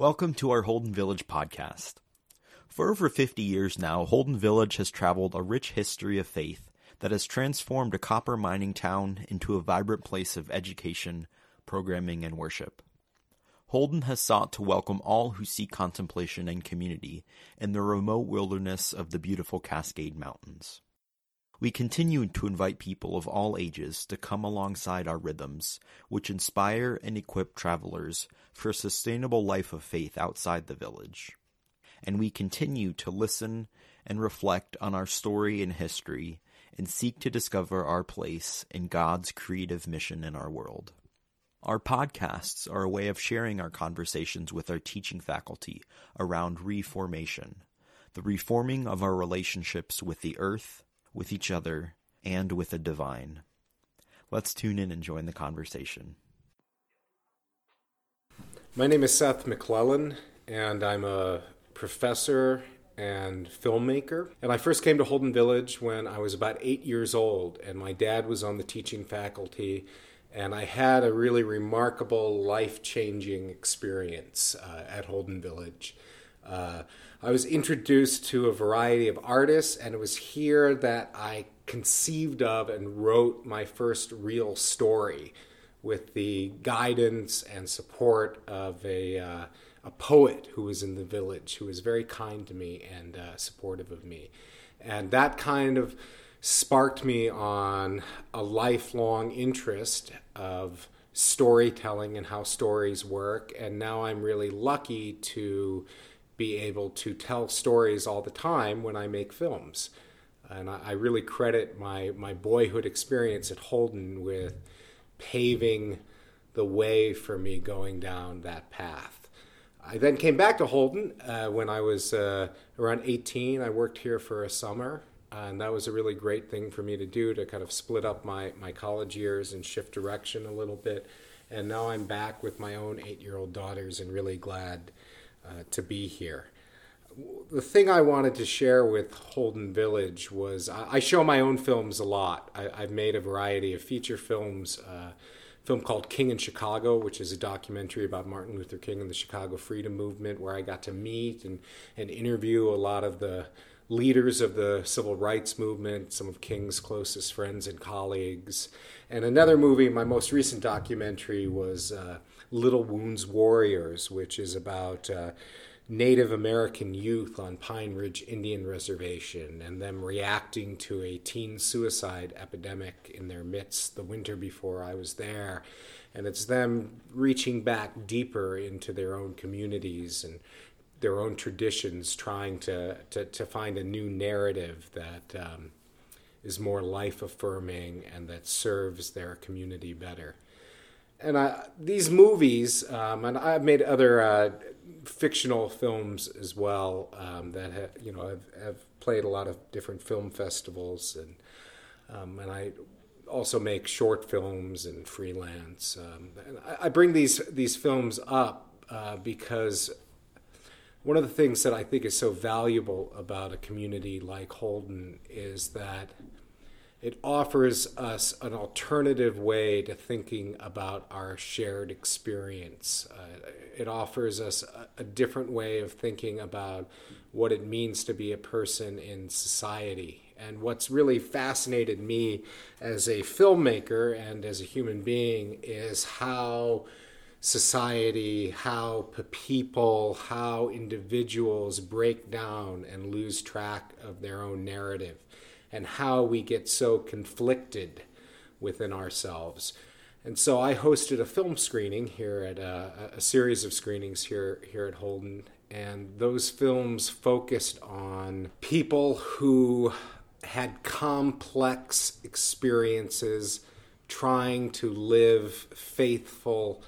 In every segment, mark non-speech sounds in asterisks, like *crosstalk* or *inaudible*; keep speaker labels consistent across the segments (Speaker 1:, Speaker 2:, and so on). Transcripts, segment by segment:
Speaker 1: Welcome to our Holden Village podcast. For over 50 years now, Holden Village has traveled a rich history of faith that has transformed a copper mining town into a vibrant place of education, programming, and worship. Holden has sought to welcome all who seek contemplation and community in the remote wilderness of the beautiful Cascade Mountains. We continue to invite people of all ages to come alongside our rhythms, which inspire and equip travelers for a sustainable life of faith outside the village. And we continue to listen and reflect on our story and history and seek to discover our place in God's creative mission in our world. Our podcasts are a way of sharing our conversations with our teaching faculty around reformation, the reforming of our relationships with the earth, with each other, and with the divine. Let's tune in and join the conversation.
Speaker 2: My name is Seth McClellan, and I'm a professor and filmmaker. And I first came to Holden Village when I was about eight years old, and my dad was on the teaching faculty. And I had a really remarkable, life changing experience uh, at Holden Village. Uh, I was introduced to a variety of artists, and it was here that I conceived of and wrote my first real story with the guidance and support of a, uh, a poet who was in the village who was very kind to me and uh, supportive of me. And that kind of sparked me on a lifelong interest of storytelling and how stories work. And now I'm really lucky to be able to tell stories all the time when I make films. And I, I really credit my, my boyhood experience at Holden with paving the way for me going down that path. I then came back to Holden uh, when I was uh, around 18. I worked here for a summer, and that was a really great thing for me to do to kind of split up my, my college years and shift direction a little bit. And now I'm back with my own eight year old daughters and really glad uh, to be here. The thing I wanted to share with Holden Village was I, I show my own films a lot. I, have made a variety of feature films. Uh, film called King in Chicago, which is a documentary about Martin Luther King and the Chicago Freedom Movement, where I got to meet and, and interview a lot of the leaders of the civil rights movement, some of King's closest friends and colleagues. And another movie, my most recent documentary, was uh, Little Wound's Warriors, which is about uh, Native American youth on Pine Ridge Indian Reservation and them reacting to a teen suicide epidemic in their midst the winter before I was there. And it's them reaching back deeper into their own communities and their own traditions, trying to, to, to find a new narrative that um, is more life affirming and that serves their community better and I, these movies, um, and I've made other uh, fictional films as well that have, you know have, have, played a lot of different film festivals, and um, and I also make short films and freelance. Um, and I, I, bring these these films up uh, because one of the things that I think is so valuable about a community like Holden is that it offers us an alternative way to thinking about our shared experience. Uh, it offers us a, a, different way of thinking about what it means to be a person in society. And what's really fascinated me as a filmmaker and as a human being is how society, how people, how individuals break down and lose track of their own narrative and how we get so conflicted within ourselves. And so I hosted a film screening here at uh, a, a, series of screenings here here at Holden, and those films focused on people who had complex experiences trying to live faithful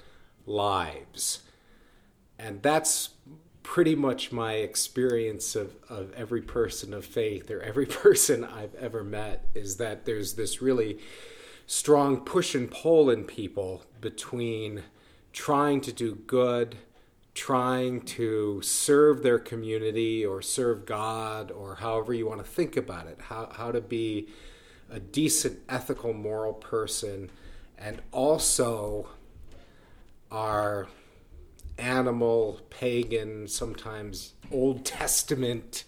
Speaker 2: lives. And that's pretty much my experience of, of every person of faith or every *laughs* person I've ever met is that there's this really strong push and pull in people between trying to do good, trying to serve their community or serve God or however you want to think about it, how, how to be a decent, ethical, moral person, and also are animal, pagan, sometimes Old Testament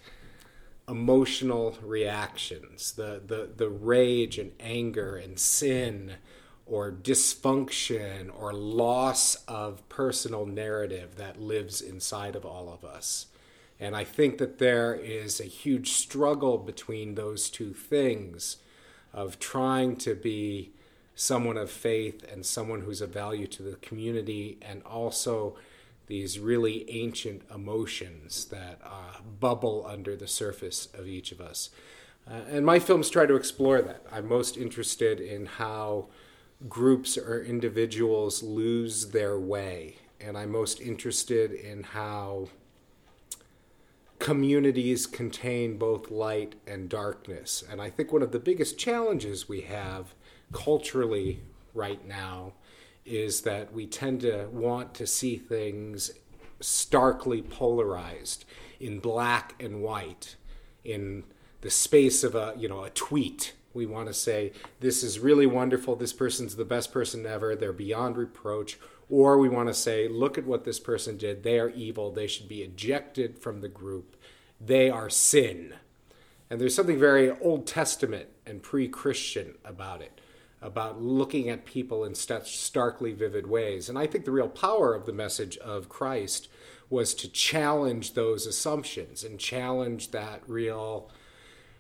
Speaker 2: emotional reactions, the, the, the rage and anger and sin or dysfunction or loss of personal narrative that lives inside of all of us. And I think that there is a huge struggle between those two things of trying to be someone of faith and someone who's of value to the community and also these really ancient emotions that uh, bubble under the surface of each of us. Uh, and my films try to explore that. I'm most interested in how groups or individuals lose their way. And I'm most interested in how communities contain both light and darkness. And I think one of the biggest challenges we have culturally right now is that we tend to want to see things starkly polarized in black and white in the space of a you know a tweet. We want to say this is really wonderful. This person's the best person ever. They're beyond reproach. Or we want to say look at what this person did. They are evil. They should be ejected from the group. They are sin. And there's something very old testament and pre-christian about it about looking at people in such starkly vivid ways. And I think the real power of the message of Christ was to challenge those assumptions and challenge that real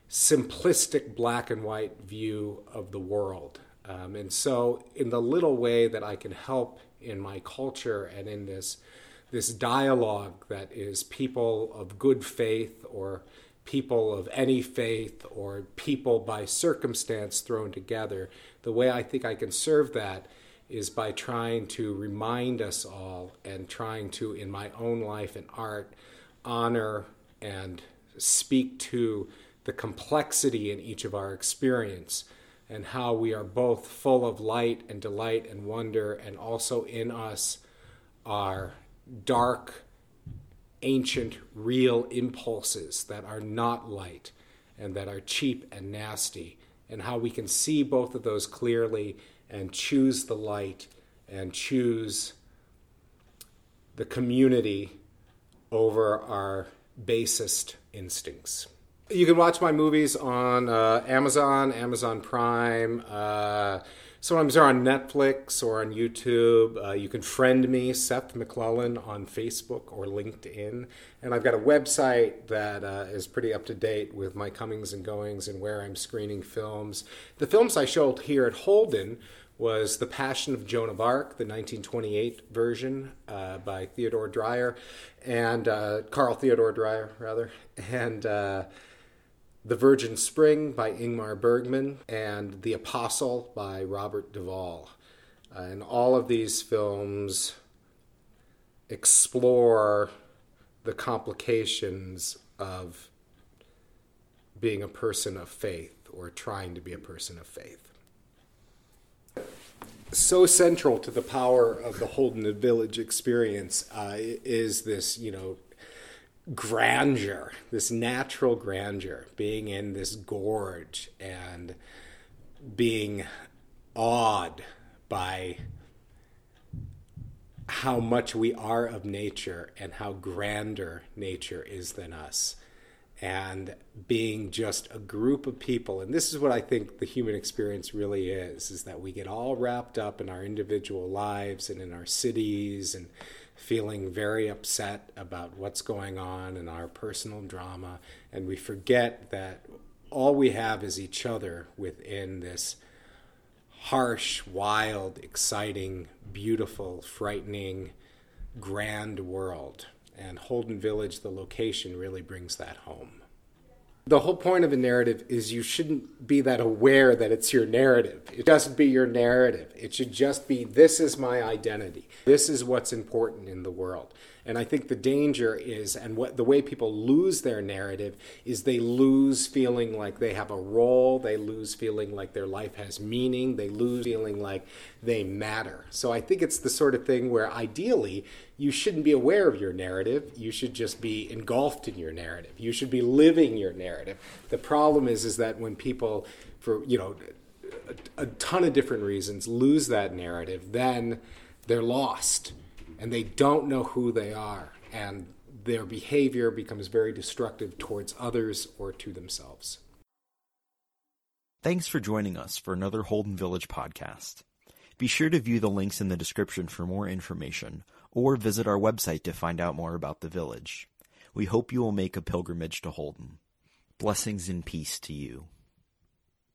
Speaker 2: simplistic black and white view of the world. Um, and so, in the little way that I can help in my culture and in this this dialogue that is people of good faith or people of any faith or people by circumstance thrown together. The way I think I can serve that is by trying to remind us all and trying to, in my own life and art, honor and speak to the complexity in each of our experience and how we are both full of light and delight and wonder, and also in us are dark ancient, real impulses that are not light and that are cheap and nasty, and how we can see both of those clearly and choose the light and choose the community over our basest instincts. You can watch my movies on uh, Amazon, Amazon Prime. Uh, Sometimes they're on Netflix or on YouTube. Uh, you can friend me, Seth McClellan, on Facebook or LinkedIn. And I've got a website that uh, is pretty up to date with my comings and goings and where I'm screening films. The films I showed here at Holden was The Passion of Joan of Arc, the 1928 version uh, by Theodore Dreyer, and uh, Carl Theodor Dreyer, rather. And uh, the Virgin Spring by Ingmar Bergman, and The Apostle by Robert Duvall. Uh, and all of these films explore the complications of being a person of faith or trying to be a person of faith. So central to the power of the Holden Village experience uh, is this, you know, grandeur, this natural grandeur, being in this gorge and being awed by how much we are of nature and how grander nature is than us. And being just a group of people, and this is what I think the human experience really is, is that we get all wrapped up in our individual lives and in our cities and feeling very upset about what's going on in our personal drama, and we forget that all we have is each other within this harsh, wild, exciting, beautiful, frightening, grand world. And Holden Village, the location, really brings that home. The whole point of a narrative is you shouldn't be that aware that it's your narrative. It doesn't be your narrative. It should just be this is my identity. This is what's important in the world. And I think the danger is, and what the way people lose their narrative is they lose feeling like they have a role, they lose feeling like their life has meaning, they lose feeling like they matter. So I think it's the sort of thing where ideally you shouldn't be aware of your narrative. You should just be engulfed in your narrative. You should be living your narrative. The problem is, is that when people, for you know, a, a ton of different reasons, lose that narrative, then they're lost and they don't know who they are, and their behavior becomes very destructive towards others or to themselves.
Speaker 1: Thanks for joining us for another Holden Village podcast. Be sure to view the links in the description for more information or visit our website to find out more about the village. We hope you will make a pilgrimage to Holden. Blessings and peace to you.